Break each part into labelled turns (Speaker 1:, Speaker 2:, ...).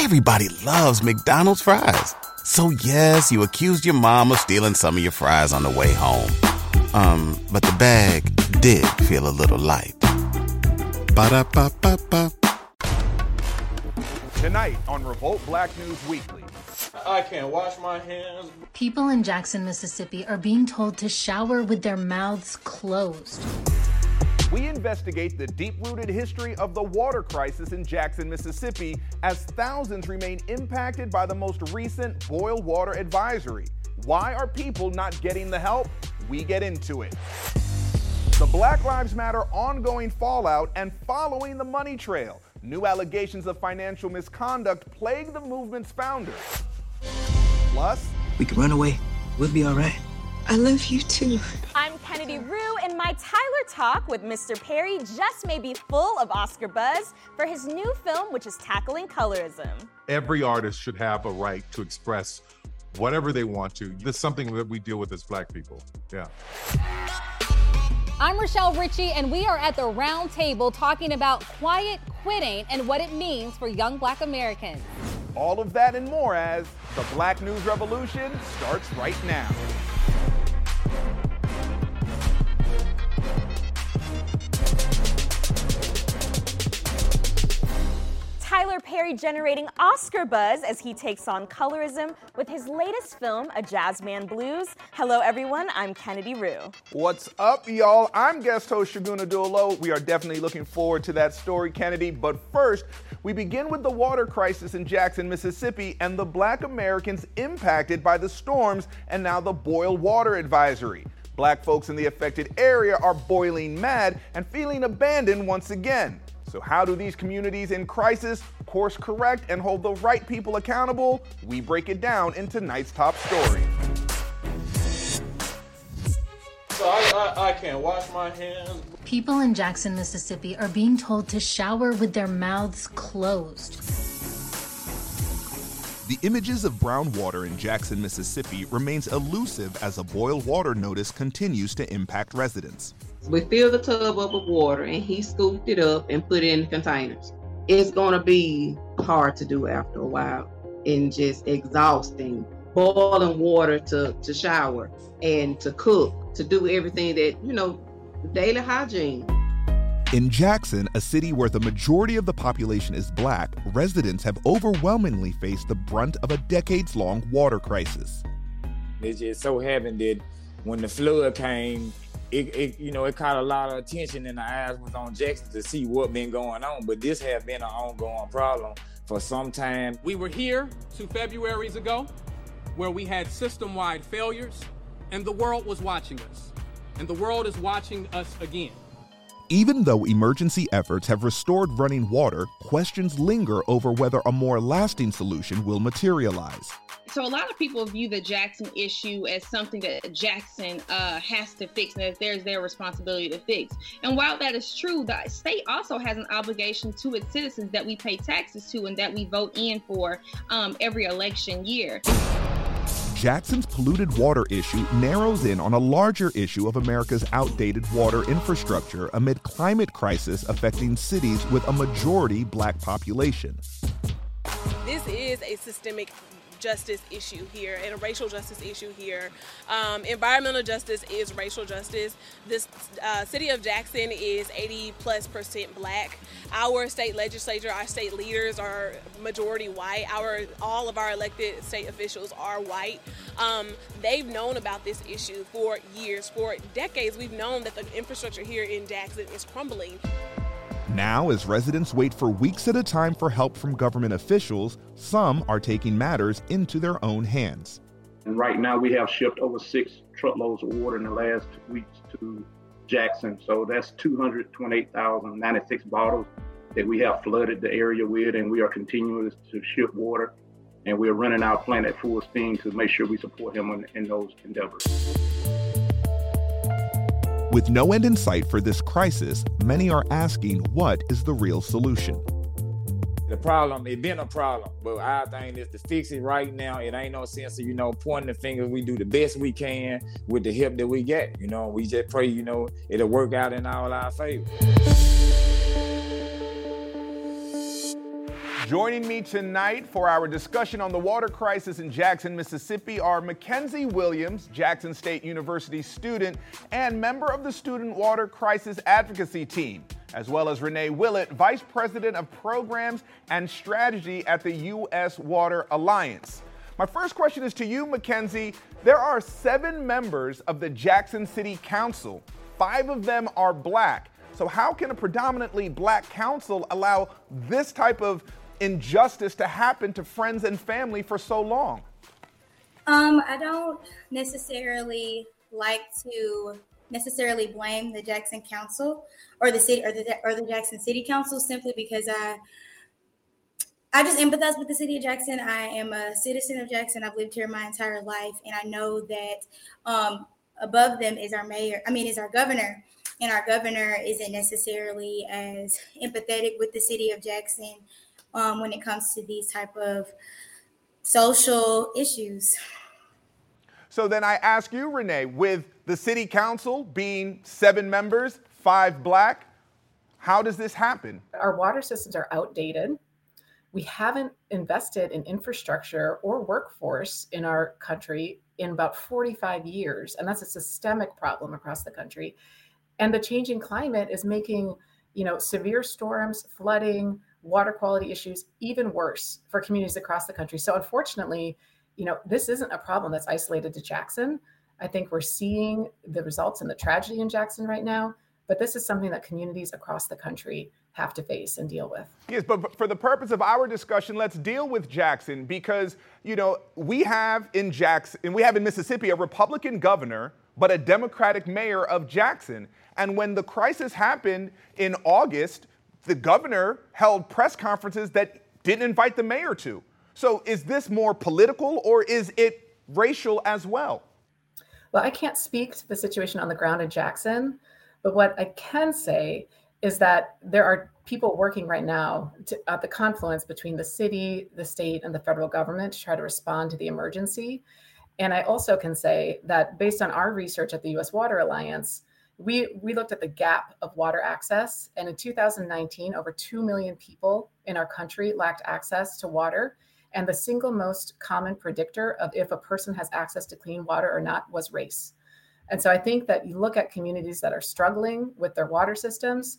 Speaker 1: Everybody loves McDonald's fries. So yes, you accused your mom of stealing some of your fries on the way home. Um, but the bag did feel a little light. Ba-da-ba-ba-ba.
Speaker 2: Tonight on Revolt Black News Weekly.
Speaker 3: I can't wash my hands.
Speaker 4: People in Jackson, Mississippi are being told to shower with their mouths closed.
Speaker 2: We investigate the deep rooted history of the water crisis in Jackson, Mississippi, as thousands remain impacted by the most recent boil water advisory. Why are people not getting the help? We get into it. The Black Lives Matter ongoing fallout and following the money trail. New allegations of financial misconduct plague the movement's founders. Plus,
Speaker 5: We can run away. We'll be all right.
Speaker 6: I love you too.
Speaker 7: I'm Kennedy Rue, and my Tyler Talk with Mr. Perry just may be full of Oscar buzz for his new film, which is tackling colorism.
Speaker 8: every artist should have a right to express whatever they want to. This is something that we deal with as black people. Yeah.
Speaker 9: I'm Rochelle Ritchie, and we are at the round table talking about quiet quitting and what it means for young black Americans.
Speaker 2: all of that and more as the Black News Revolution starts right now.
Speaker 7: Generating Oscar buzz as he takes on colorism with his latest film, A Jazzman Blues. Hello, everyone. I'm Kennedy Rue.
Speaker 2: What's up, y'all? I'm guest host Segun Oduolowu. We are definitely looking forward to that story, Kennedy. But first, we begin with the water crisis in Jackson, Mississippi, and the black Americans impacted by the storms and now the boil water advisory. Black folks in the affected area are boiling mad and feeling abandoned once again. So, how do these communities in crisis course correct and hold the right people accountable? We break it down in tonight's top story.
Speaker 3: So I, I, I can't wash my hands.
Speaker 4: People in Jackson, Mississippi are being told to shower with their mouths closed.
Speaker 1: The images of brown water in Jackson, Mississippi remains elusive as a boil water notice continues to impact residents.
Speaker 6: We fill the tub up with water and he scooped it up and put it in the containers. It's gonna be hard to do after a while and just exhausting. Boiling water to, to shower and to cook, to do everything that, you know, daily hygiene.
Speaker 1: In Jackson, a city where the majority of the population is black, residents have overwhelmingly faced the brunt of a decades long water crisis.
Speaker 10: It just so happened that when the flood came, it, it you know it caught a lot of attention and the eyes was on Jackson to see what been going on. But this has been an ongoing problem for some time.
Speaker 11: We were here two Februaries ago where we had system wide failures and the world was watching us. And the world is watching us again.
Speaker 1: Even though emergency efforts have restored running water, questions linger over whether a more lasting solution will materialize.
Speaker 12: So a lot of people view the Jackson issue as something that Jackson uh, has to fix, and that there's their responsibility to fix. And while that is true, the state also has an obligation to its citizens that we pay taxes to and that we vote in for um, every election year.
Speaker 1: Jackson's polluted water issue narrows in on a larger issue of America's outdated water infrastructure amid climate crisis affecting cities with a majority black population.
Speaker 13: This is a systemic justice issue here and a racial justice issue here. Um, environmental justice is racial justice. This uh, city of Jackson is 80 plus percent black. Our state legislature, our state leaders are majority white. Our all of our elected state officials are white. Um, they've known about this issue for years, for decades. We've known that the infrastructure here in Jackson is crumbling.
Speaker 1: Now, as residents wait for weeks at a time for help from government officials, some are taking matters into their own hands.
Speaker 14: And right now, we have shipped over six truckloads of water in the last two weeks to Jackson. So that's 228,096 bottles that we have flooded the area with, and we are continuing to ship water. And we are running our plant at full steam to make sure we support him in, in those endeavors.
Speaker 1: With no end in sight for this crisis, many are asking what is the real solution.
Speaker 10: The problem, it been a problem, but our thing is to fix it right now. It ain't no sense of, you know, pointing the finger. We do the best we can with the help that we get. You know, we just pray, you know, it'll work out in all our favor.
Speaker 2: Joining me tonight for our discussion on the water crisis in Jackson, Mississippi are Mackenzie Williams, Jackson State University student and member of the Student Water Crisis Advocacy Team, as well as Renee Willett, Vice President of Programs and Strategy at the U.S. Water Alliance. My first question is to you, Mackenzie. There are seven members of the Jackson City Council. Five of them are black. So, how can a predominantly black council allow this type of injustice to happen to friends and family for so long?
Speaker 15: Um, I don't necessarily like to necessarily blame the Jackson Council or the city or the or the Jackson City Council simply because I I just empathize with the city of Jackson. I am a citizen of Jackson. I've lived here my entire life, and I know that um, above them is our mayor. I mean, is our governor, and our governor isn't necessarily as empathetic with the city of Jackson um, when it comes to these type of social issues.
Speaker 2: So then I ask you, Renee, with the city council being seven members, five black, how does this happen?
Speaker 16: Our water systems are outdated. We haven't invested in infrastructure or workforce in our country in about 45 years, and that's a systemic problem across the country. And the changing climate is making, you know, severe storms, flooding, water quality issues even worse for communities across the country. So unfortunately, you know, this isn't a problem that's isolated to Jackson. I think we're seeing the results and the tragedy in Jackson right now, but this is something that communities across the country have to face and deal with.
Speaker 2: Yes, but for the purpose of our discussion, let's deal with Jackson because, you know, we have in Jackson, and we have in Mississippi a Republican governor, but a Democratic mayor of Jackson. And when the crisis happened in August, the governor held press conferences that didn't invite the mayor to. So is this more political or is it racial as well?
Speaker 16: Well, I can't speak to the situation on the ground in Jackson, but what I can say is that there are people working right now to, at the confluence between the city, the state, and the federal government to try to respond to the emergency. And I also can say that based on our research at the US Water Alliance, we we looked at the gap of water access and in 2019 over 2 million people in our country lacked access to water. And the single most common predictor of if a person has access to clean water or not was race. And so i think that you look at communities that are struggling with their water systems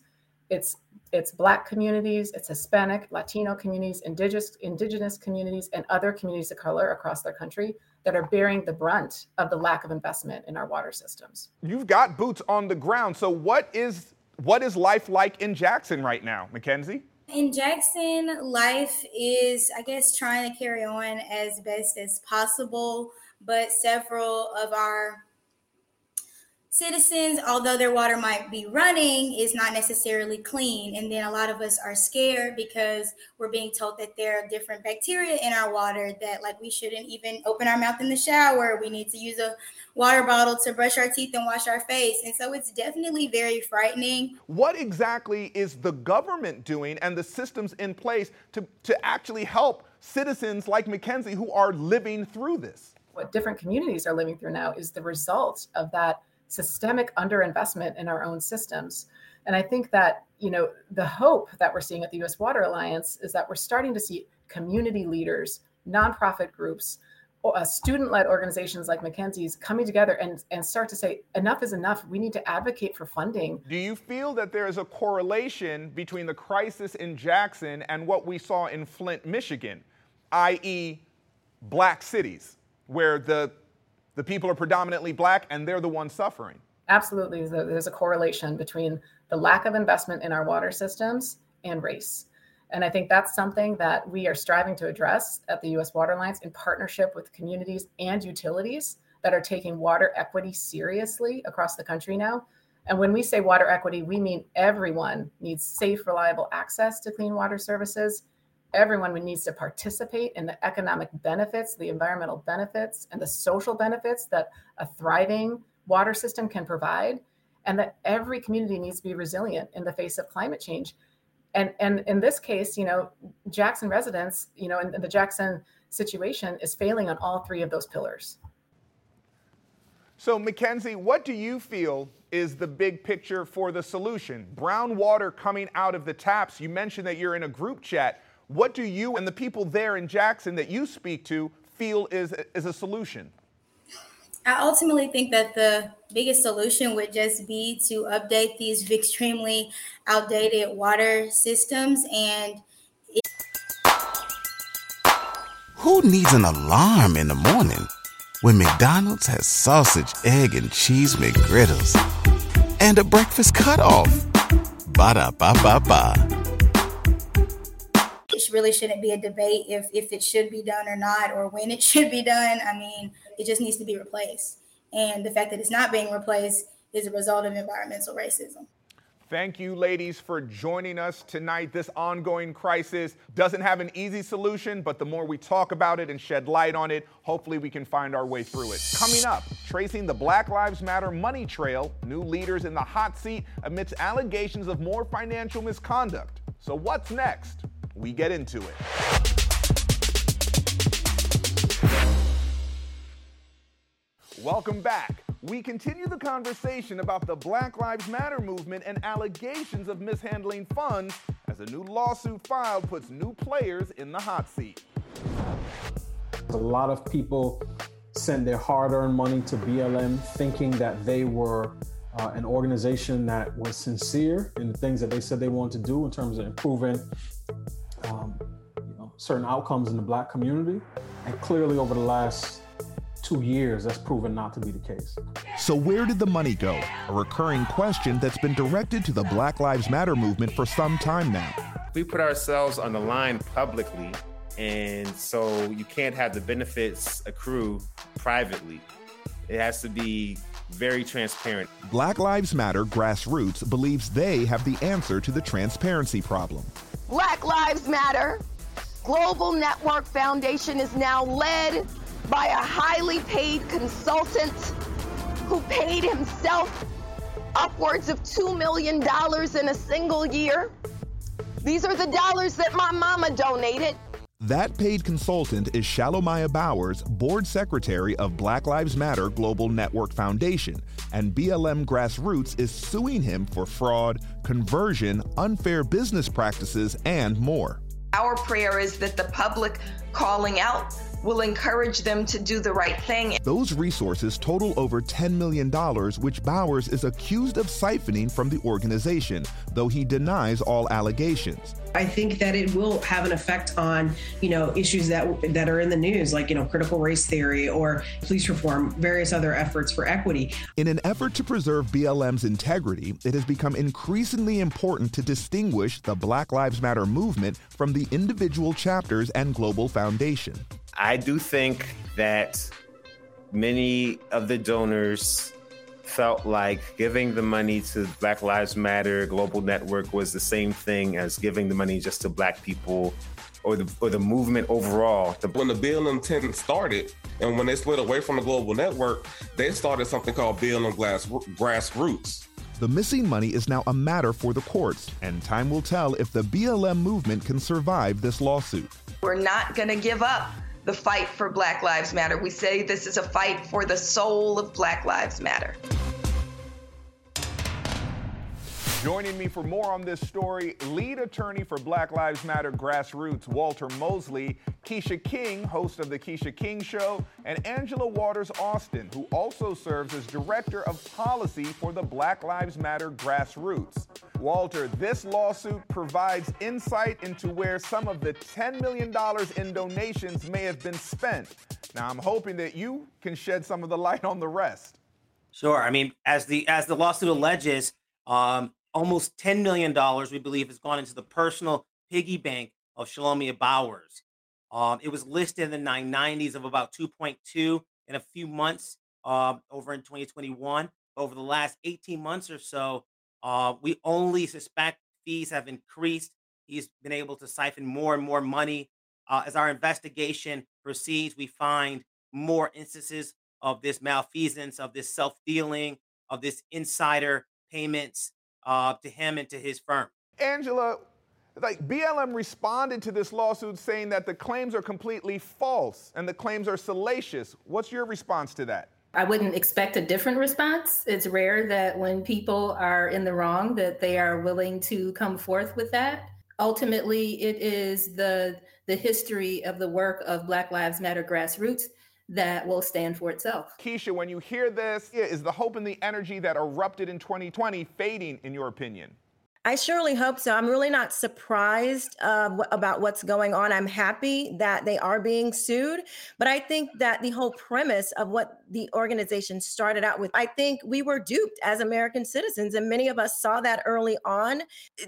Speaker 16: it's it's black communities it's hispanic latino communities indigenous indigenous communities and other communities of color across their country that are bearing the brunt of the lack of investment in our water systems.
Speaker 2: You've got boots on the ground. So what is what is life like in Jackson right now, Mackenzie?
Speaker 15: In Jackson, life is, I guess, trying to carry on as best as possible, but several of our citizens, although their water might be running, is not necessarily clean. And then a lot of us are scared because we're being told that there are different bacteria in our water that, like, we shouldn't even open our mouth in the shower. We need to use a water bottle to brush our teeth and wash our face. And so it's definitely very frightening.
Speaker 2: What exactly is the government doing and the systems in place to, to actually help citizens like Mackenzie who are living through this?
Speaker 16: What different communities are living through now is the result of that systemic underinvestment in our own systems. And I think that, you know, the hope that we're seeing at the US Water Alliance is that we're starting to see community leaders, nonprofit groups, uh, student-led organizations like Mackenzie's coming together and, and start to say enough is enough. We need to advocate for funding.
Speaker 2: Do you feel that there is a correlation between the crisis in Jackson and what we saw in Flint, Michigan, i.e., black cities, where the the people are predominantly black and they're the ones suffering.
Speaker 16: Absolutely. There's a correlation between the lack of investment in our water systems and race. And I think that's something that we are striving to address at the US Water Alliance in partnership with communities and utilities that are taking water equity seriously across the country now. And when we say water equity, we mean everyone needs safe, reliable access to clean water services everyone needs to participate in the economic benefits, the environmental benefits, and the social benefits that a thriving water system can provide, and that every community needs to be resilient in the face of climate change. And, and in this case, you know, Jackson residents, you know, and the Jackson situation is failing on all three of those pillars.
Speaker 2: So, Mackenzie, what do you feel is the big picture for the solution? Brown water coming out of the taps. You mentioned that you're in a group chat What do you and the people there in Jackson that you speak to feel is, is a solution?
Speaker 15: I ultimately think that the biggest solution would just be to update these extremely outdated water systems and.
Speaker 17: Who needs an alarm in the morning when McDonald's has sausage, egg, and cheese McGriddles and a breakfast cutoff? Ba da ba ba ba.
Speaker 15: Really shouldn't be a debate if if it should be done or not, or when it should be done. I mean, it just needs to be replaced. And the fact that it's not being replaced is a result of environmental racism.
Speaker 2: Thank you, ladies, for joining us tonight. This ongoing crisis doesn't have an easy solution, but the more we talk about it and shed light on it, hopefully we can find our way through it. Coming up, tracing the Black Lives Matter money trail, new leaders in the hot seat amidst allegations of more financial misconduct. So, what's next? We get into it. Welcome back. We continue the conversation about the Black Lives Matter movement and allegations of mishandling funds as a new lawsuit filed puts new players in the hot seat.
Speaker 18: A lot of people sent their hard earned money to BLM thinking that they were uh, an organization that was sincere in the things that they said they wanted to do in terms of improving um, you know, certain outcomes in the Black community. And clearly, over the last two years, that's proven not to be the case.
Speaker 1: So, where did the money go? A recurring question that's been directed to the Black Lives Matter movement for some time now.
Speaker 19: We put ourselves on the line publicly, and so you can't have the benefits accrue privately. It has to be very transparent.
Speaker 1: Black Lives Matter Grassroots believes they have the answer to the transparency problem.
Speaker 20: Black Lives Matter Global Network Foundation is now led by a highly paid consultant who paid himself upwards of $2 million in a single year. These are the dollars that my mama donated.
Speaker 1: That paid consultant is Shalomyah Bowers, board secretary of Black Lives Matter Global Network Foundation, and BLM Grassroots is suing him for fraud, conversion, unfair business practices, and more.
Speaker 20: Our prayer is that the public calling out will encourage them to do the right thing.
Speaker 1: Those resources total over $10 million, which Bowers is accused of siphoning from the organization, though he denies all allegations.
Speaker 21: I think that it will have an effect on, you know, issues that that are in the news, like you know, critical race theory or police reform, various other efforts for equity.
Speaker 1: In an effort to preserve BLM's integrity, it has become increasingly important to distinguish the Black Lives Matter movement from the individual chapters and global foundation.
Speaker 19: I do think that many of the donors felt like giving the money to Black Lives Matter Global Network was the same thing as giving the money just to Black people or the or the movement overall.
Speaker 22: When the BLM 10 started, and when they split away from the Global Network, they started something called BLM Glass, Grassroots.
Speaker 1: The missing money is now a matter for the courts, and time will tell if the BLM movement can survive this lawsuit.
Speaker 20: We're not going to give up the fight for Black Lives Matter. We say this is a fight for the soul of Black Lives Matter.
Speaker 2: Joining me for more on this story, lead attorney for Black Lives Matter Grassroots, Walter Mosley, Keisha King, host of The Keisha King Show, and Angela Waters Austin, who also serves as director of policy for the Black Lives Matter Grassroots. Walter, this lawsuit provides insight into where some of the $10 million in donations may have been spent. Now, I'm hoping that you can shed some of the light on the rest.
Speaker 23: Sure. I mean, as the as the lawsuit alleges, um, almost $10 million, we believe, has gone into the personal piggy bank of Shalomyah Bowers. Um, it was listed in the 990s of about 2.2 in a few months um, over in 2021. Over the last 18 months or so, uh, we only suspect fees have increased. He's been able to siphon more and more money. Uh, as our investigation proceeds, we find more instances of this malfeasance, of this self dealing, of this insider payments uh, to him and to his firm.
Speaker 2: Angela, like BLM responded to this lawsuit saying that the claims are completely false and the claims are salacious. What's your response to that?
Speaker 24: I wouldn't expect a different response. It's rare that when people are in the wrong that they are willing to come forth with that. Ultimately, it is the the history of the work of Black Lives Matter grassroots that will stand for itself.
Speaker 2: Keisha, when you hear this, is the hope and the energy that erupted in 2020 fading, in your opinion?
Speaker 25: I surely hope so. I'm really not surprised uh, w- about what's going on. I'm happy that they are being sued, but I think that the whole premise of what the organization started out with, I think we were duped as American citizens, and many of us saw that early on.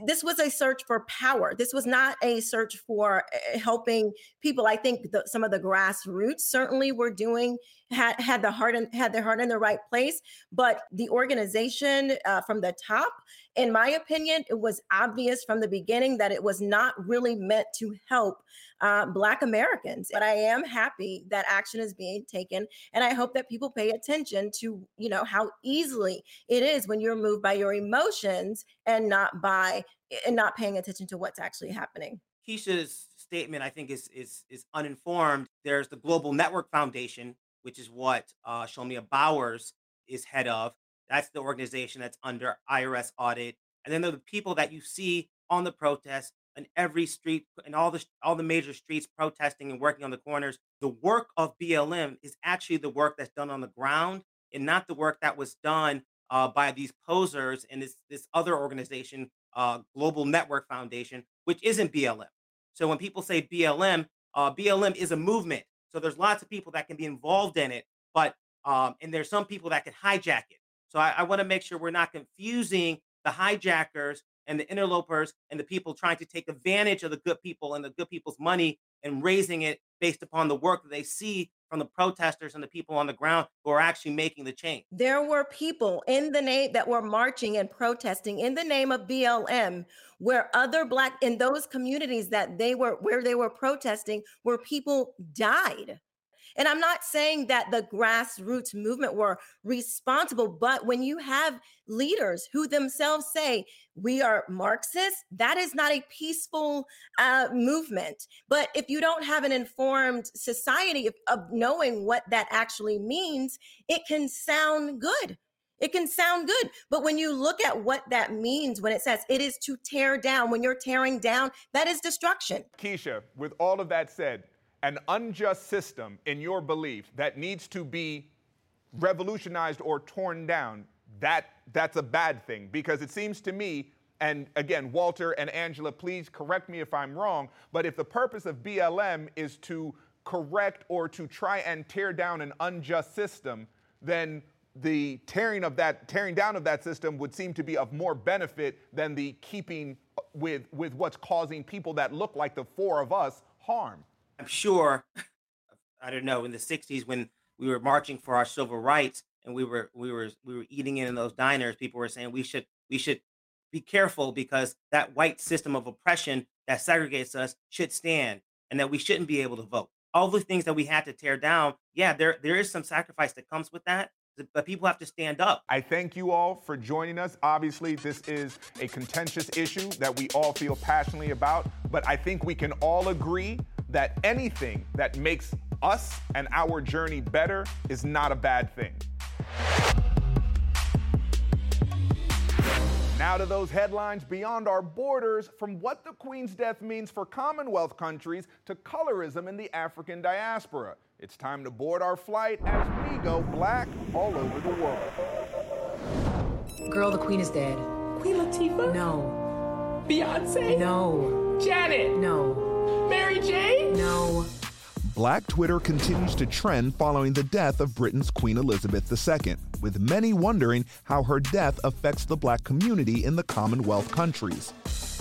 Speaker 25: This was a search for power. This was not a search for uh, helping people. I think the, some of the grassroots certainly were doing had had the heart and had their heart in the right place, but the organization uh, from the top in my opinion, it was obvious from the beginning that it was not really meant to help uh, Black Americans. But I am happy that action is being taken, and I hope that people pay attention to, you know, how easily it is when you're moved by your emotions and not by and not paying attention to what's actually happening.
Speaker 23: Keisha's statement, I think, is is is uninformed. There's the Global Network Foundation, which is what uh, Bowers is head of. That's the organization that's under IRS audit. And then there are the people that you see on the protests and every street and all the all the major streets protesting and working on the corners. The work of BLM is actually the work that's done on the ground and not the work that was done uh, by these posers and this this other organization, uh, Global Network Foundation, which isn't BLM. So when people say BLM, uh, BLM is a movement. So there's lots of people that can be involved in it, but um, and there's some people that can hijack it. So I, I want to make sure we're not confusing the hijackers and the interlopers and the people trying to take advantage of the good people and the good people's money and raising it based upon the work that they see from the protesters and the people on the ground who are actually making the change.
Speaker 25: There were people in the name that were marching and protesting in the name of BLM where other black in those communities that they were where they were protesting where people died and I'm not saying that the grassroots movement were responsible, but when you have leaders who themselves say, we are Marxists, that is not a peaceful uh, movement. But if you don't have an informed society of, of knowing what that actually means, it can sound good. It can sound good, but when you look at what that means, when it says it is to tear down, when you're tearing down, that is destruction.
Speaker 2: Keisha, with all of that said, an unjust system, in your belief, that needs to be revolutionized or torn down, that, that's a bad thing. Because it seems to me, and again, Walter and Angela, please correct me if I'm wrong, but if the purpose of BLM is to correct or to try and tear down an unjust system, then the tearing of that tearing down of that system would seem to be of more benefit than the keeping with with what's causing people that look like the four of us harm.
Speaker 23: I'm sure, I don't know, in the '60s when we were marching for our civil rights and we were we were we were eating in those diners, people were saying we should we should be careful because that white system of oppression that segregates us should stand and that we shouldn't be able to vote. All the things that we had to tear down, yeah, there there is some sacrifice that comes with that, but people have to stand up.
Speaker 2: I thank you all for joining us. Obviously, this is a contentious issue that we all feel passionately about, but I think we can all agree that anything that makes us and our journey better is not a bad thing. Now to those headlines beyond our borders, from what the Queen's death means for Commonwealth countries to colorism in the African diaspora. It's time to board our flight as we go black all over the world.
Speaker 26: Girl, the Queen is dead.
Speaker 27: Queen Latifah?
Speaker 26: No.
Speaker 27: Beyonce?
Speaker 26: No.
Speaker 27: Janet?
Speaker 26: No.
Speaker 27: Mary J?
Speaker 26: No.
Speaker 1: Black Twitter continues to trend following the death of Britain's Queen Elizabeth II, with many wondering how her death affects the black community in the Commonwealth countries.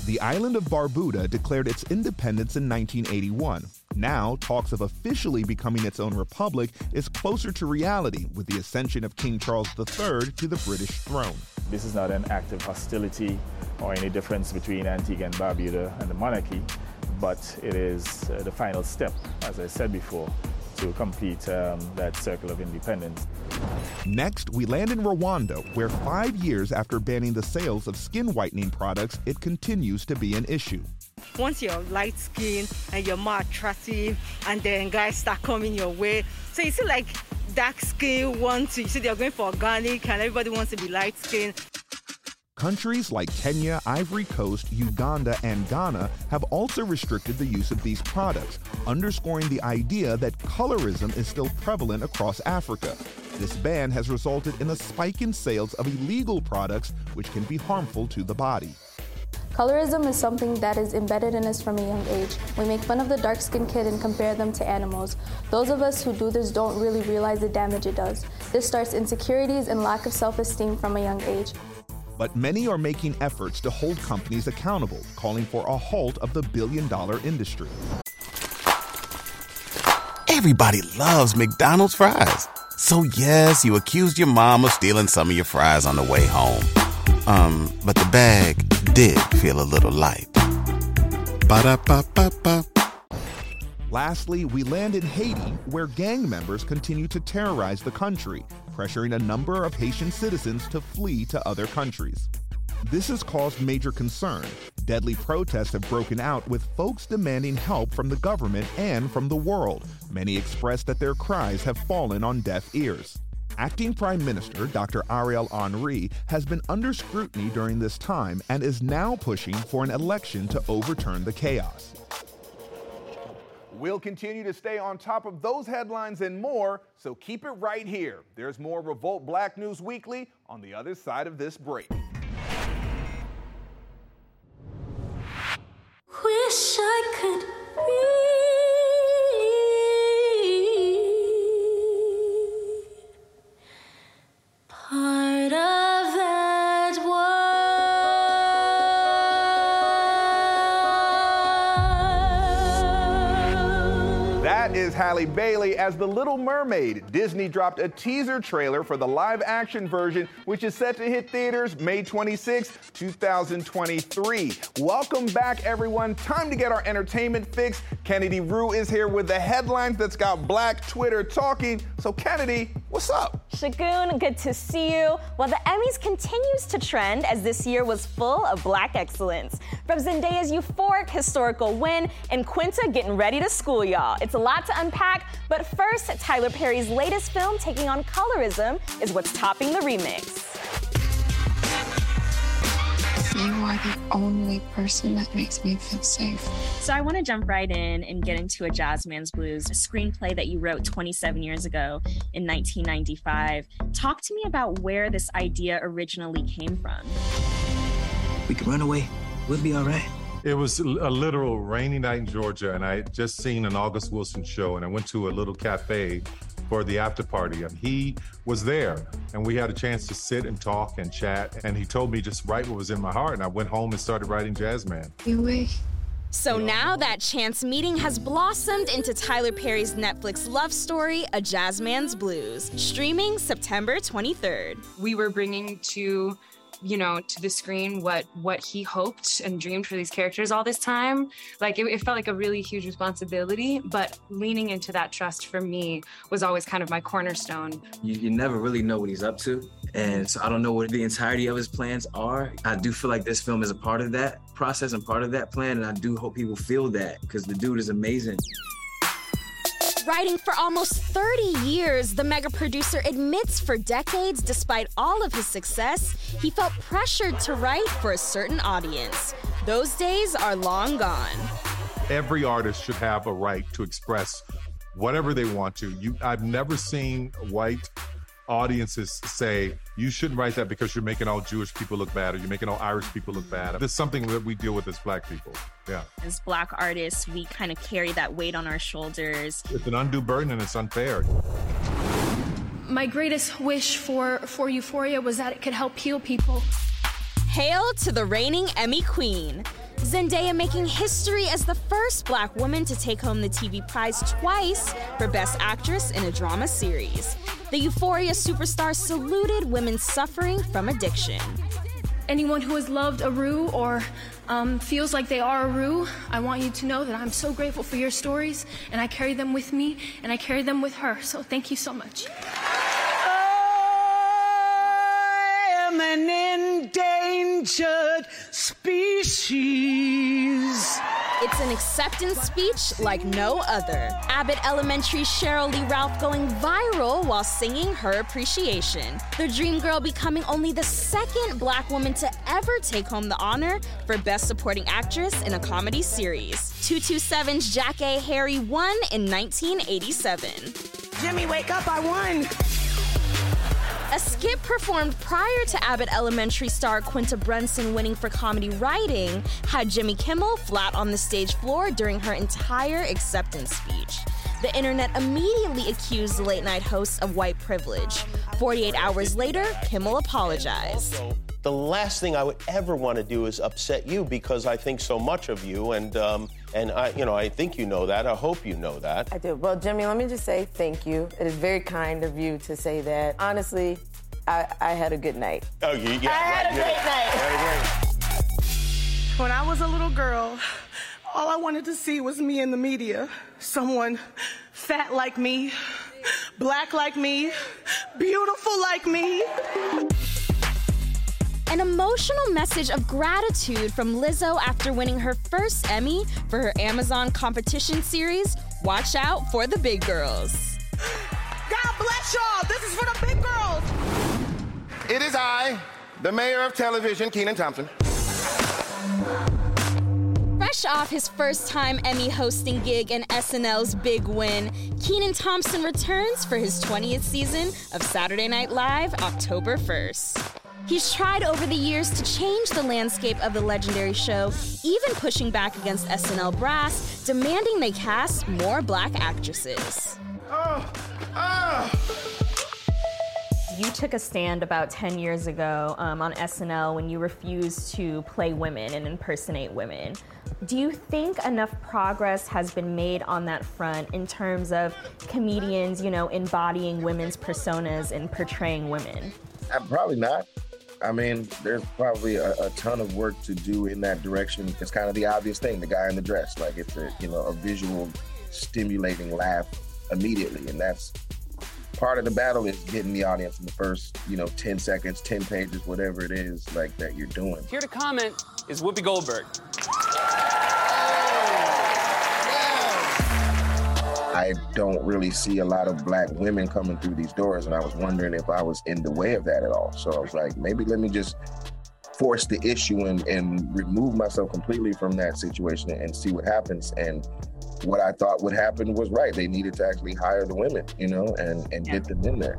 Speaker 1: The island of Barbuda declared its independence in 1981. Now, talks of officially becoming its own republic is closer to reality with the ascension of King Charles III to the British throne.
Speaker 28: This is not an act of hostility or any difference between Antigua and Barbuda and the monarchy but it is uh, the final step, as I said before, to complete um, that circle of independence.
Speaker 1: Next, we land in Rwanda, where five years after banning the sales of skin whitening products, it continues to be an issue.
Speaker 29: Once you're light skinned and you're more attractive, and then guys start coming your way, so you see like dark skin want to, you see they're going for organic, and everybody wants to be light skinned.
Speaker 1: Countries like Kenya, Ivory Coast, Uganda, and Ghana have also restricted the use of these products, underscoring the idea that colorism is still prevalent across Africa. This ban has resulted in a spike in sales of illegal products, which can be harmful to the body.
Speaker 30: Colorism is something that is embedded in us from a young age. We make fun of the dark skinned kid and compare them to animals. Those of us who do this don't really realize the damage it does. This starts insecurities and lack of self esteem from a young age.
Speaker 1: But many are making efforts to hold companies accountable, calling for a halt of the billion dollar industry.
Speaker 17: Everybody loves McDonald's fries. So, yes, you accused your mom of stealing some of your fries on the way home. Um, but the bag did feel a little light. Ba-da-ba-ba-ba.
Speaker 1: Lastly, we land in Haiti, where gang members continue to terrorize the country, pressuring a number of Haitian citizens to flee to other countries. This has caused major concern. Deadly protests have broken out with folks demanding help from the government and from the world. Many express that their cries have fallen on deaf ears. Acting Prime Minister Dr. Ariel Henry has been under scrutiny during this time and is now pushing for an election to overturn the chaos.
Speaker 2: We'll continue to stay on top of those headlines and more, so keep it right here. There's more Revolt Black News Weekly on the other side of this break.
Speaker 31: Wish I could
Speaker 2: Halle Bailey as The Little Mermaid. Disney dropped a teaser trailer for the live action version, which is set to hit theaters May 26, 2023. Welcome back, everyone. Time to get our entertainment fix. Kennedy Rue is here with the headlines that's got Black Twitter talking. So, Kennedy, what's up?
Speaker 32: Segun, good to see you. Well, the Emmys continues to trend as this year was full of black excellence. From Zendaya's euphoric historical win and Quinta getting ready to school y'all. It's a lot to unpack, but first, Tyler Perry's latest film taking on colorism is what's topping the remix.
Speaker 33: You are the only person that makes me feel safe.
Speaker 34: So I want to jump right in and get into a Jazz Man's Blues, a screenplay that you wrote 27 years ago in 1995. Talk to me about where this idea originally came from.
Speaker 35: We can run away. We'll be all right.
Speaker 36: It was a literal rainy night in Georgia, and I had just seen an August Wilson show, and I went to a little cafe for the after party, and he was there, and we had a chance to sit and talk and chat, and he told me just write what was in my heart, and I went home and started writing Jazz Man.
Speaker 32: So now that chance meeting has blossomed into Tyler Perry's Netflix love story, A Jazz Man's Blues, streaming September 23rd.
Speaker 37: we were bringing to you know to the screen what what he hoped and dreamed for these characters all this time like it, it felt like a really huge responsibility but leaning into that trust for me was always kind of my cornerstone
Speaker 35: You, you never really know what he's up to. And so I don't know what the entirety of his plans are. I do feel like this film is a part of that process and part of that plan. And I do hope people feel that because the dude is amazing.
Speaker 32: Writing for almost 30 years, the mega producer admits for decades, despite all of his success, he felt pressured to write for a certain audience. Those days are long gone.
Speaker 36: Every artist should have a right to express whatever they want to. You, I've never seen white audiences say you shouldn't write that because you're making all Jewish people look bad or you're making all Irish people look bad. This is something that we deal with as black people. Yeah.
Speaker 34: As black artists, we kind of carry that weight on our shoulders.
Speaker 36: It's an undue burden and it's unfair.
Speaker 38: My greatest wish for, for Euphoria was that it could help heal people.
Speaker 32: Hail to the reigning Emmy Queen. Zendaya making history as the first black woman to take home the TV prize twice for Best Actress in a Drama Series. The Euphoria superstar saluted women suffering from addiction.
Speaker 38: Anyone who has loved a Rue or um, feels like they are Rue, I want you to know that I'm so grateful for your stories and I carry them with me and I carry them with her. So thank you so much.
Speaker 39: Am an
Speaker 40: endangered species.
Speaker 32: It's an acceptance speech like no other. Abbott Elementary's Sheryl Lee Ralph going viral while singing her appreciation. The Dream Girl becoming only the second black woman to ever take home the honor for Best Supporting Actress in a Comedy Series. 227's Jackée Harry won in 1987.
Speaker 40: Jimmy, wake up, I won.
Speaker 32: A skit performed prior to Abbott Elementary star Quinta Brunson winning for comedy writing had Jimmy Kimmel flat on the stage floor during her entire acceptance speech. The internet immediately accused the late night host of white privilege. 48 hours later, Kimmel apologized.
Speaker 41: The last thing I would ever want to do is upset you because I think so much of you, and um, and I, you know, I think you know that. I hope you know that.
Speaker 42: I do. Well, Jimmy, let me just say thank you. It is very kind of you to say that. Honestly, I, I had a good night.
Speaker 41: Oh, you, yeah,
Speaker 42: I had
Speaker 41: right,
Speaker 42: a
Speaker 41: yeah.
Speaker 42: great night.
Speaker 40: When I was a little girl, all I wanted to see was me in the media. Someone fat like me, black like me, beautiful like me.
Speaker 32: An emotional message of gratitude from Lizzo after winning her first Emmy for her Amazon competition series, Watch Out for the Big Grrls.
Speaker 40: God bless y'all. This is for the big girls.
Speaker 43: It is I, the mayor of television, Kenan Thompson.
Speaker 32: Fresh off his first time Emmy hosting gig and SNL's big win, Kenan Thompson returns for his 20th season of Saturday Night Live October 1st. He's tried over the years to change the landscape of the legendary show, even pushing back against SNL brass, demanding they cast more black actresses.
Speaker 43: Oh, oh.
Speaker 34: You took a stand about 10 years ago um, on SNL when you refused to play women and impersonate women. Do you think enough progress has been made on that front in terms of comedians, you know, embodying women's personas and portraying women?
Speaker 43: Uh, probably not. I mean, there's probably a, a, ton of work to do in that direction. It's kind of the obvious thing, the guy in the dress. Like it's a you know a visual, stimulating laugh immediately, and that's part of the battle is getting the audience in the first you know 10 seconds, 10 pages, whatever it is like that you're doing.
Speaker 44: Here to comment is Whoopi Goldberg.
Speaker 43: I don't really see a lot of black women coming through these doors, and I was wondering if I was in the way of that at all. So I was like, maybe let me just force the issue and, and remove myself completely from that situation and see what happens. And what I thought would happen was right. They needed to actually hire the women, you know, and, and get them in there.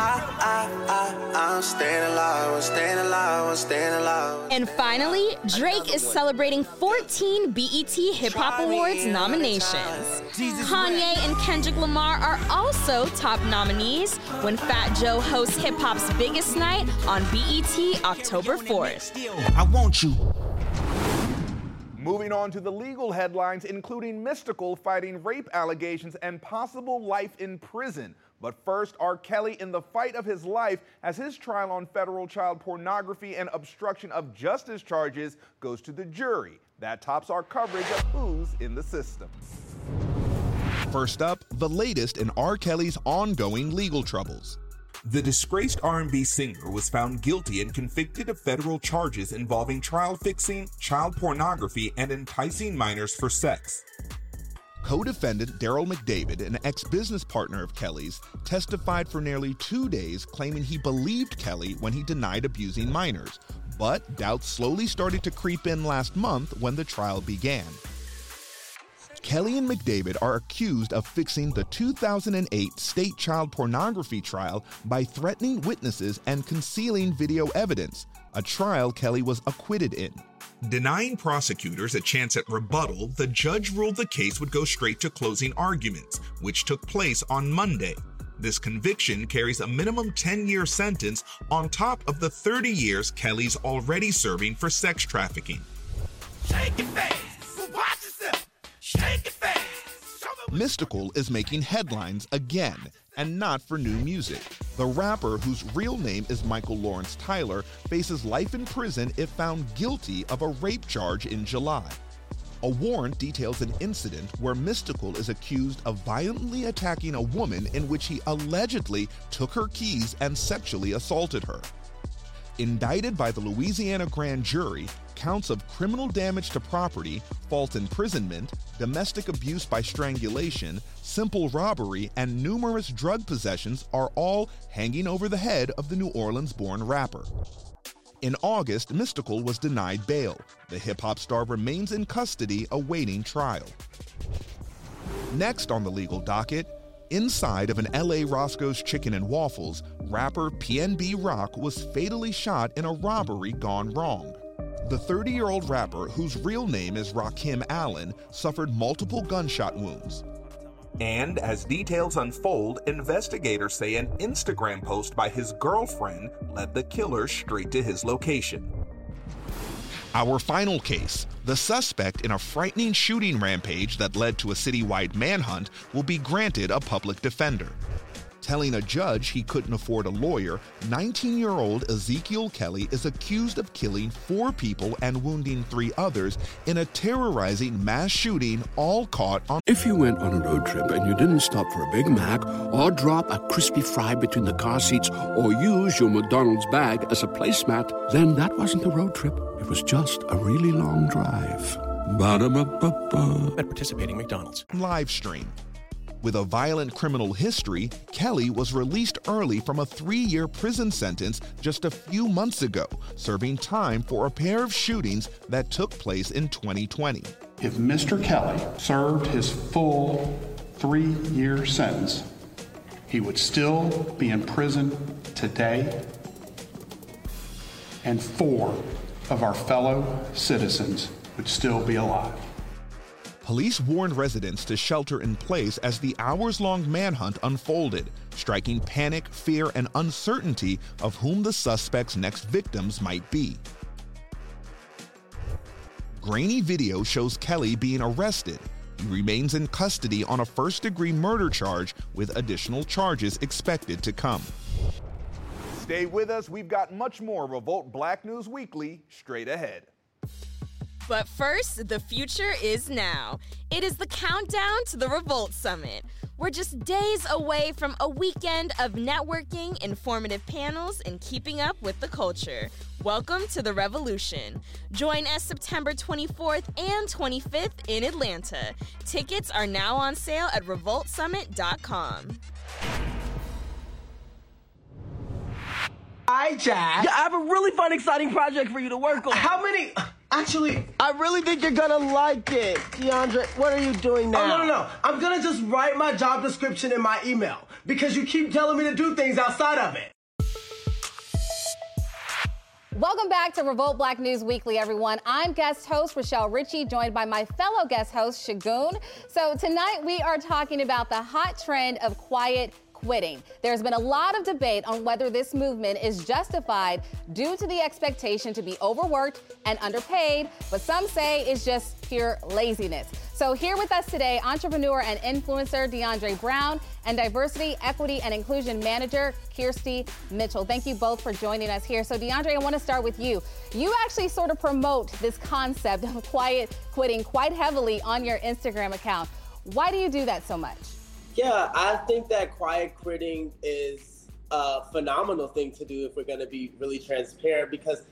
Speaker 45: I, I, I, I'm staying alive, I'm staying alive, I'm staying alive.
Speaker 32: And finally, Drake is celebrating 14 BET Hip Hop Awards nominations. Kanye and Kendrick Lamar are also top nominees when Fat Joe hosts hip hop's biggest night on BET October 4th.
Speaker 46: I want you.
Speaker 2: Moving on to the legal headlines, including Mystikal fighting rape allegations and possible life in prison. But first, R. Kelly in the fight of his life as his trial on federal child pornography and obstruction of justice charges goes to the jury. That tops our coverage of who's in the system.
Speaker 1: First up, the latest in R. Kelly's ongoing legal troubles.
Speaker 47: The disgraced R&B singer was found guilty and convicted of federal charges involving child fixing, child pornography, and enticing minors for sex.
Speaker 1: Co-defendant Derrel McDavid, an ex-business partner of Kelly's, testified for nearly two days claiming he believed Kelly when he denied abusing minors, but doubts slowly started to creep in last month when the trial began. Kelly and McDavid are accused of fixing the 2008 state child pornography trial by threatening witnesses and concealing video evidence, a trial Kelly was acquitted in.
Speaker 47: Denying prosecutors a chance at rebuttal, the judge ruled the case would go straight to closing arguments, which took place on Monday. This conviction carries a minimum 10 year sentence on top of the 30 years Kelly's already serving for sex trafficking.
Speaker 46: Shake it fast. Watch yourself. Shake it fast.
Speaker 1: Mystikal is making headlines again, and not for new music. The rapper, whose real name is Michael Lawrence Tyler, faces life in prison if found guilty of a rape charge in July. A warrant details an incident where Mystikal is accused of violently attacking a woman in which he allegedly took her keys and sexually assaulted her. Indicted by the Louisiana grand jury, counts of criminal damage to property, false imprisonment, domestic abuse by strangulation, simple robbery, and numerous drug possessions are all hanging over the head of the New Orleans born rapper. In August, Mystikal was denied bail. The hip hop star remains in custody awaiting trial. Next on the legal docket, inside of an LA Roscoe's Chicken and Waffles, rapper PNB Rock was fatally shot in a robbery gone wrong. The 30 year old rapper, whose real name is Rakim Allen, suffered multiple gunshot wounds.
Speaker 47: And as details unfold, investigators say an Instagram post by his girlfriend led the killer straight to his location.
Speaker 1: Our final case the suspect in a frightening shooting rampage that led to a citywide manhunt will be granted a public defender. Telling a judge he couldn't afford a lawyer, 19 year old Ezekiel Kelly is accused of killing four people and wounding three others in a terrorizing mass shooting, all caught on.
Speaker 48: If you went on a road trip and you didn't stop for a Big Mac or drop a crispy fry between the car seats or use your McDonald's bag as a placemat, then that wasn't a road trip. It was just a really long drive. Ba-da-ba-ba-ba.
Speaker 47: At participating McDonald's.
Speaker 1: Live stream. With a violent criminal history, Kelly was released early from a three year prison sentence just a few months ago, serving time for a pair of shootings that took place in 2020.
Speaker 49: If Mr. Kelly served his full three year sentence, he would still be in prison today, and four of our fellow citizens would still be alive.
Speaker 1: Police warned residents to shelter in place as the hours long manhunt unfolded, striking panic, fear, and uncertainty of whom the suspect's next victims might be. Grainy video shows Kelly being arrested. He remains in custody on a first degree murder charge with additional charges expected to come.
Speaker 2: Stay with us. We've got much more Revolt Black News Weekly straight ahead.
Speaker 32: But first, the future is now. It is the countdown to the Revolt Summit. We're just days away from a weekend of networking, informative panels, and keeping up with the culture. Welcome to the revolution. Join us September 24th and 25th in Atlanta. Tickets are now on sale at revoltsummit.com.
Speaker 50: Hi, Jack.
Speaker 51: Yeah, I have a really fun, exciting project for you to work on.
Speaker 50: How many? Actually,
Speaker 51: I really think you're gonna like it, DeAndre. What are you doing now?
Speaker 50: Oh, no, no, no. I'm gonna just write my job description in my email because you keep telling me to do things outside of it.
Speaker 52: Welcome back to Revolt Black News Weekly, everyone. I'm guest host Rochelle Ritchie, joined by my fellow guest host Segun. So tonight we are talking about the hot trend of quiet quitting. There's been a lot of debate on whether this movement is justified due to the expectation to be overworked and underpaid, but some say it's just pure laziness. So, here with us today, entrepreneur and influencer DeAndre Brown and diversity, equity, and inclusion manager Kirsty Mitchell. Thank you both for joining us here. So, DeAndre, I want to start with you. You actually sort of promote this concept of quiet quitting quite heavily on your Instagram account. Why do you do that so much?
Speaker 50: Yeah, I think that quiet quitting is a phenomenal thing to do if we're going to be really transparent because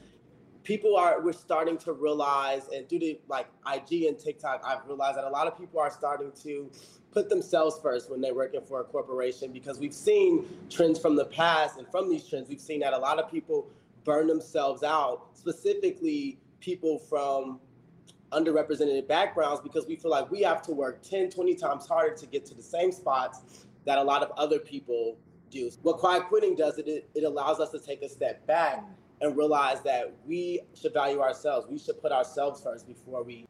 Speaker 50: people are we're starting to realize and due to like IG and TikTok, I've realized that a lot of people are starting to put themselves first when they're working for a corporation because we've seen trends from the past and from these trends we've seen that a lot of people burn themselves out, specifically people from underrepresented backgrounds because we feel like we have to work 10, 20 times harder to get to the same spots that a lot of other people do. What quiet quitting does, it, it allows us to take a step back and realize that we should value ourselves. We should put ourselves first before we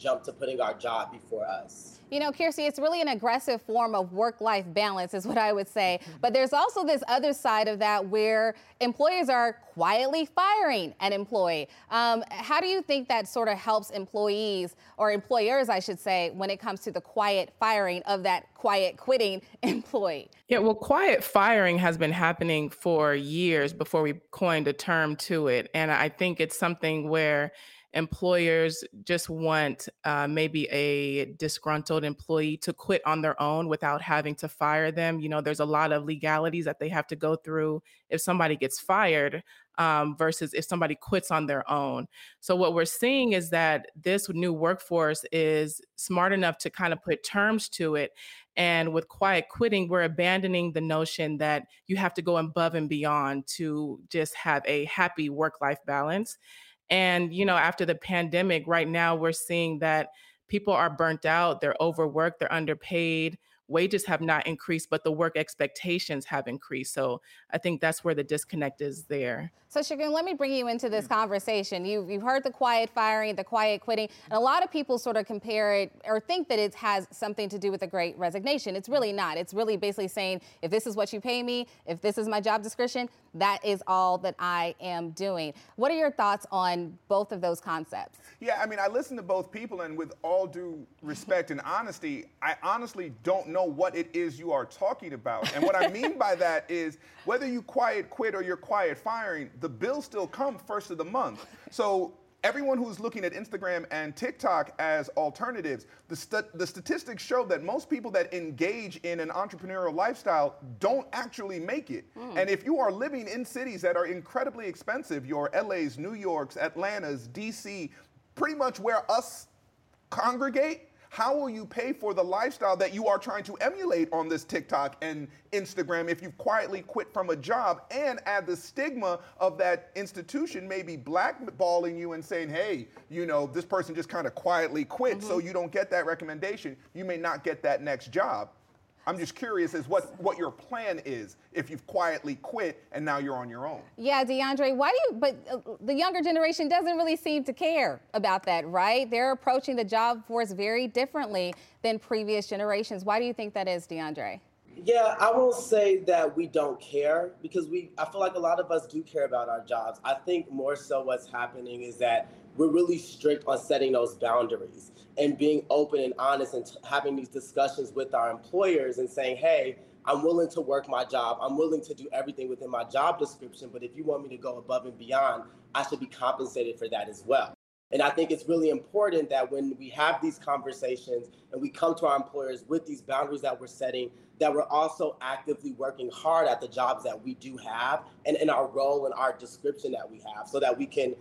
Speaker 50: jump to putting our job before us.
Speaker 52: You know, Kirsty, it's really an aggressive form of work life balance, is what I would say. But there's also this other side of that where employers are quietly firing an employee. Um, how do you think that sort of helps employees, or employers, I should say, when it comes to the quiet firing of that quiet quitting employee?
Speaker 53: Yeah, well, quiet firing has been happening for years before we coined a term to it. And I think it's something where employers just want uh, maybe a disgruntled employee to quit on their own without having to fire them. You know, there's a lot of legalities that they have to go through if somebody gets fired um, versus if somebody quits on their own. So, what we're seeing is that this new workforce is smart enough to kind of put terms to it. And with quiet quitting, we're abandoning the notion that you have to go above and beyond to just have a happy work life balance. And, you know, after the pandemic, right now we're seeing that people are burnt out, they're overworked, they're underpaid wages have not increased, but the work expectations have increased. So I think that's where the disconnect is there.
Speaker 52: So Segun, let me bring you into this mm. conversation. You've, you've heard the quiet firing, the quiet quitting, and a mm. lot of people sort of compare it or think that it has something to do with the great resignation. It's mm. really not. It's really basically saying, if this is what you pay me, if this is my job description, that is all that I am doing. What are your thoughts on both of those concepts?
Speaker 2: Yeah, I mean, I listen to both people, and with all due respect and honesty, I honestly don't know what it is you are talking about. And what I mean by that is whether you quiet quit or you're quiet firing, the bills still come first of the month. So everyone who's looking at Instagram and TikTok as alternatives, the, st- the statistics show that most people that engage in an entrepreneurial lifestyle don't actually make it. Mm. And if you are living in cities that are incredibly expensive, your LA's, New York's, Atlanta's, DC, pretty much where us congregate, how will you pay for the lifestyle that you are trying to emulate on this TikTok and Instagram if you've quietly quit from a job and add the stigma of that institution maybe blackballing you and saying, hey, you know, this person just kind of quietly quit, mm-hmm. so you don't get that recommendation. You may not get that next job. I'm just curious as what what your plan is if you've quietly quit and now you're on your own.
Speaker 52: Yeah, DeAndre, why do you? But uh, the younger generation doesn't really seem to care about that, right? They're approaching the job force very differently than previous generations. Why do you think that is, DeAndre?
Speaker 50: Yeah, I won't say that we don't care because we I feel like a lot of us do care about our jobs. I think more so what's happening is that we're really strict on setting those boundaries and being open and honest and t- having these discussions with our employers and saying, hey, I'm willing to work my job. I'm willing to do everything within my job description. But if you want me to go above and beyond, I should be compensated for that as well. And I think it's really important that when we have these conversations and we come to our employers with these boundaries that we're setting, that we're also actively working hard at the jobs that we do have and in our role and our description that we have so that we can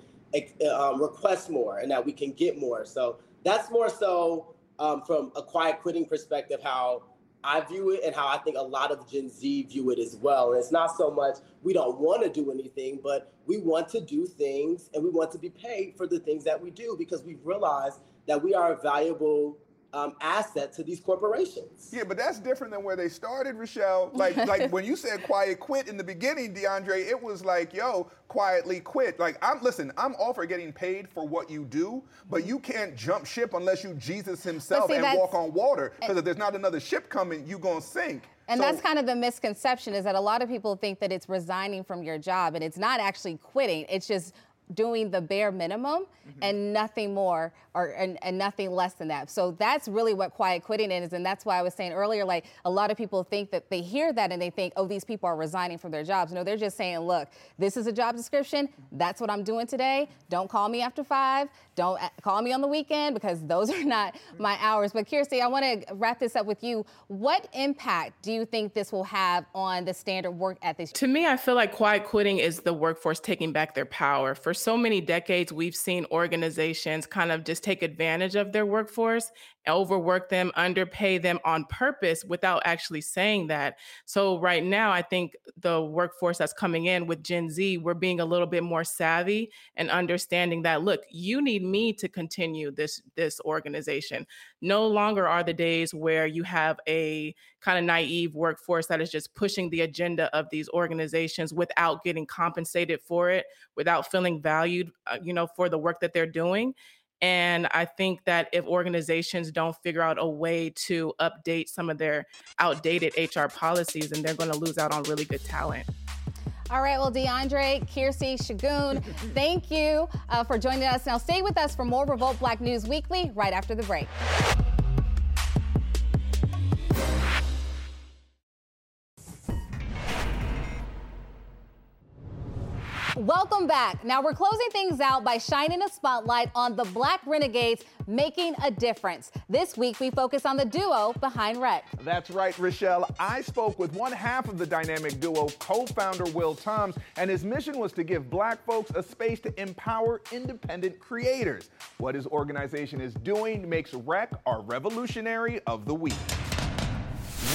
Speaker 50: um, request more and that we can get more. So that's more so um, from a quiet quitting perspective, how I view it and how I think a lot of Gen Z view it as well. And it's not so much we don't want to do anything, but we want to do things and we want to be paid for the things that we do because we've realized that we are a valuable um, asset to these corporations.
Speaker 2: Yeah, but that's different than where they started, Rochelle. Like, like when you said quiet quit in the beginning, DeAndre, it was like, yo, quietly quit. Like, I'm listen, I'm all for getting paid for what you do, but you can't jump ship unless you Jesus Himself see, and walk on water. Because if there's not another ship coming, you gonna sink.
Speaker 52: And so, that's kind of the misconception is that a lot of people think that it's resigning from your job, and it's not actually quitting. It's just doing the bare minimum mm-hmm. and nothing more or and, and, nothing less than that. So that's really what quiet quitting is. And that's why I was saying earlier, like a lot of people think that they hear that and they think, oh, these people are resigning from their jobs. No, they're just saying, look, this is a job description. That's what I'm doing today. Don't call me after five. Don't call me on the weekend because those are not my hours. But Kirsty, I want to wrap this up with you. What impact do you think this will have on the standard work ethics?
Speaker 53: To me, I feel like quiet quitting is the workforce taking back their power. For so many decades, we've seen organizations kind of just take advantage of their workforce overwork them, underpay them on purpose without actually saying that. So right now, I think the workforce that's coming in with Gen Z, we're being a little bit more savvy and understanding that look, you need me to continue this this organization. No longer are the days where you have a kind of naive workforce that is just pushing the agenda of these organizations without getting compensated for it, without feeling valued, uh, you know, for the work that they're doing. And I think that if organizations don't figure out a way to update some of their outdated HR policies, then they're going to lose out on really good talent.
Speaker 52: All right, well, DeAndre, Kirsty, Segun, thank you uh, for joining us. Now, stay with us for more Revolt Black News Weekly right after the break. Welcome back. Now we're closing things out by shining a spotlight on the Black Renegades making a difference. This week we focus on the duo behind Rec.
Speaker 2: That's right, Rochelle. I spoke with one half of the dynamic duo, co-founder Will Toms, and his mission was to give black folks a space to empower independent creators. What his organization is doing makes Rec our revolutionary of the week.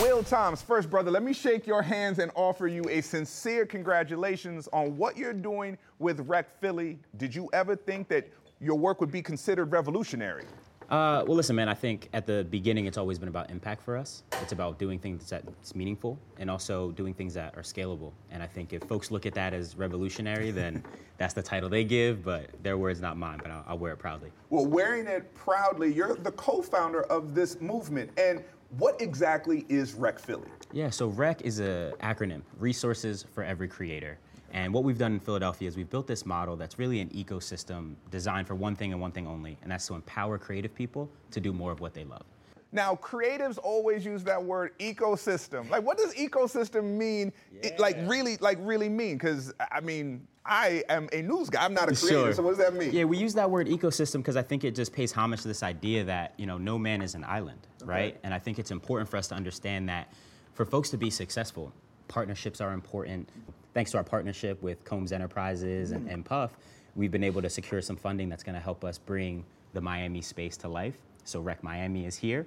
Speaker 2: Will Toms, first, brother, let me shake your hands and offer you a sincere congratulations on what you're doing with Rec Philly. Did you ever think that your work would be considered revolutionary?
Speaker 54: Uh, well, listen, man, I think at the beginning it's always been about impact for us. It's about doing things that's meaningful and also doing things that are scalable. And I think if folks look at that as revolutionary, then that's the title they give, but their words, not mine, but I'll, I'll wear it proudly.
Speaker 2: Well, wearing it proudly, you're the co founder of this movement. And what exactly is Rec Philly?
Speaker 54: Yeah, so REC is an acronym, Resources for Every Creator. And what we've done in Philadelphia is we've built this model that's really an ecosystem designed for one thing and one thing only, and that's to empower creative people to do more of what they love.
Speaker 2: Now, creatives always use that word ecosystem. Like, what does ecosystem mean? It, like, really, like, really mean? Because I mean, I am a news guy. I'm not a creator.
Speaker 54: Sure.
Speaker 2: So what does that mean?
Speaker 54: Yeah, we use that word ecosystem because I think it just pays homage to this idea that you know no man is an island, right? And I think it's important for us to understand that for folks to be successful, partnerships are important. Thanks to our partnership with Combs Enterprises and, and Puff, we've been able to secure some funding that's going to help us bring the Miami space to life. So Rec Miami is here,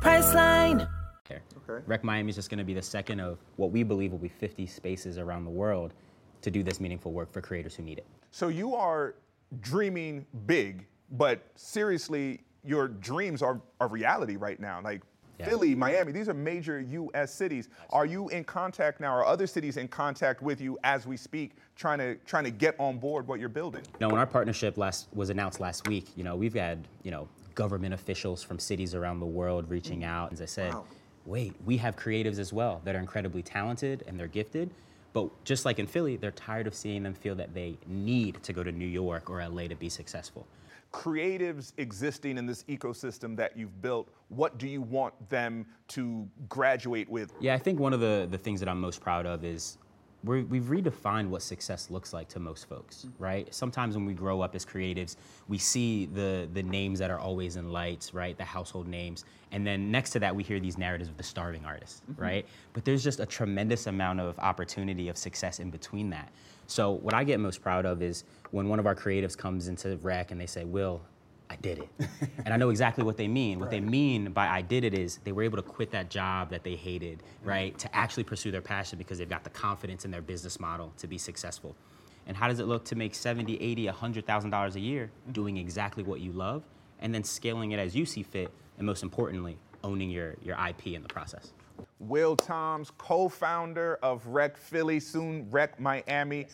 Speaker 55: Priceline.
Speaker 54: Okay. Rec Miami is just going to be the second of what we believe will be 50 spaces around the world to do this meaningful work for creators who need it.
Speaker 2: So you are dreaming big, but seriously, your dreams are a reality right now. Like
Speaker 54: Yeah.
Speaker 2: Philly, Miami, these are major U.S. cities. Are you in contact now? Are other cities in contact with you as we speak, trying to trying to get on board what you're building?
Speaker 54: Know, when our partnership last was announced last week, you know, we've had, you know, government officials from cities around the world reaching mm. out. As I said,
Speaker 2: Wow.
Speaker 54: wait, we have creatives as well that are incredibly talented and they're gifted. But just like in Philly, they're tired of seeing them feel that they need to go to New York or LA to be successful.
Speaker 2: Creatives existing in this ecosystem that you've built, what do you want them to graduate with?
Speaker 54: Yeah, I think one of the, the things that I'm most proud of is we're, we've redefined what success looks like to most folks, right? Sometimes when we grow up as creatives, we see the, the names that are always in lights, right? The household names. And then next to that, we hear these narratives of the starving artist,
Speaker 56: Mhm.
Speaker 54: right? But there's just a tremendous amount of opportunity of success in between that. So what I get most proud of is when one of our creatives comes into rec and they say, Will, I did it. and I know exactly what they mean. What they mean by I did it is they were able to quit that job that they hated, right? To actually pursue their passion because they've got the confidence in their business model to be successful. And how does it look to make 70, 80, $100,000 a year doing exactly what you love and then scaling it as you see fit and most importantly, owning your, your IP in the process?
Speaker 2: Will Toms, co-founder of Rec Philly, soon Rec Miami.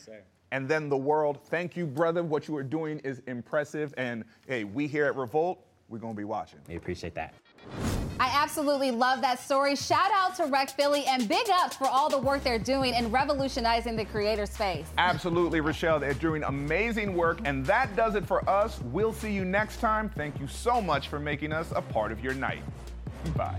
Speaker 2: And then the world. Thank you, brother. What you are doing is impressive. And hey, we here at Revolt, we're gonna be watching.
Speaker 54: We appreciate that.
Speaker 52: I absolutely love that story. Shout out to Rec Philly and big ups for all the work they're doing in revolutionizing the creator space.
Speaker 2: Absolutely, Rochelle. They're doing amazing work, and that does it for us. We'll see you next time. Thank you so much for making us a part of your night. Bye.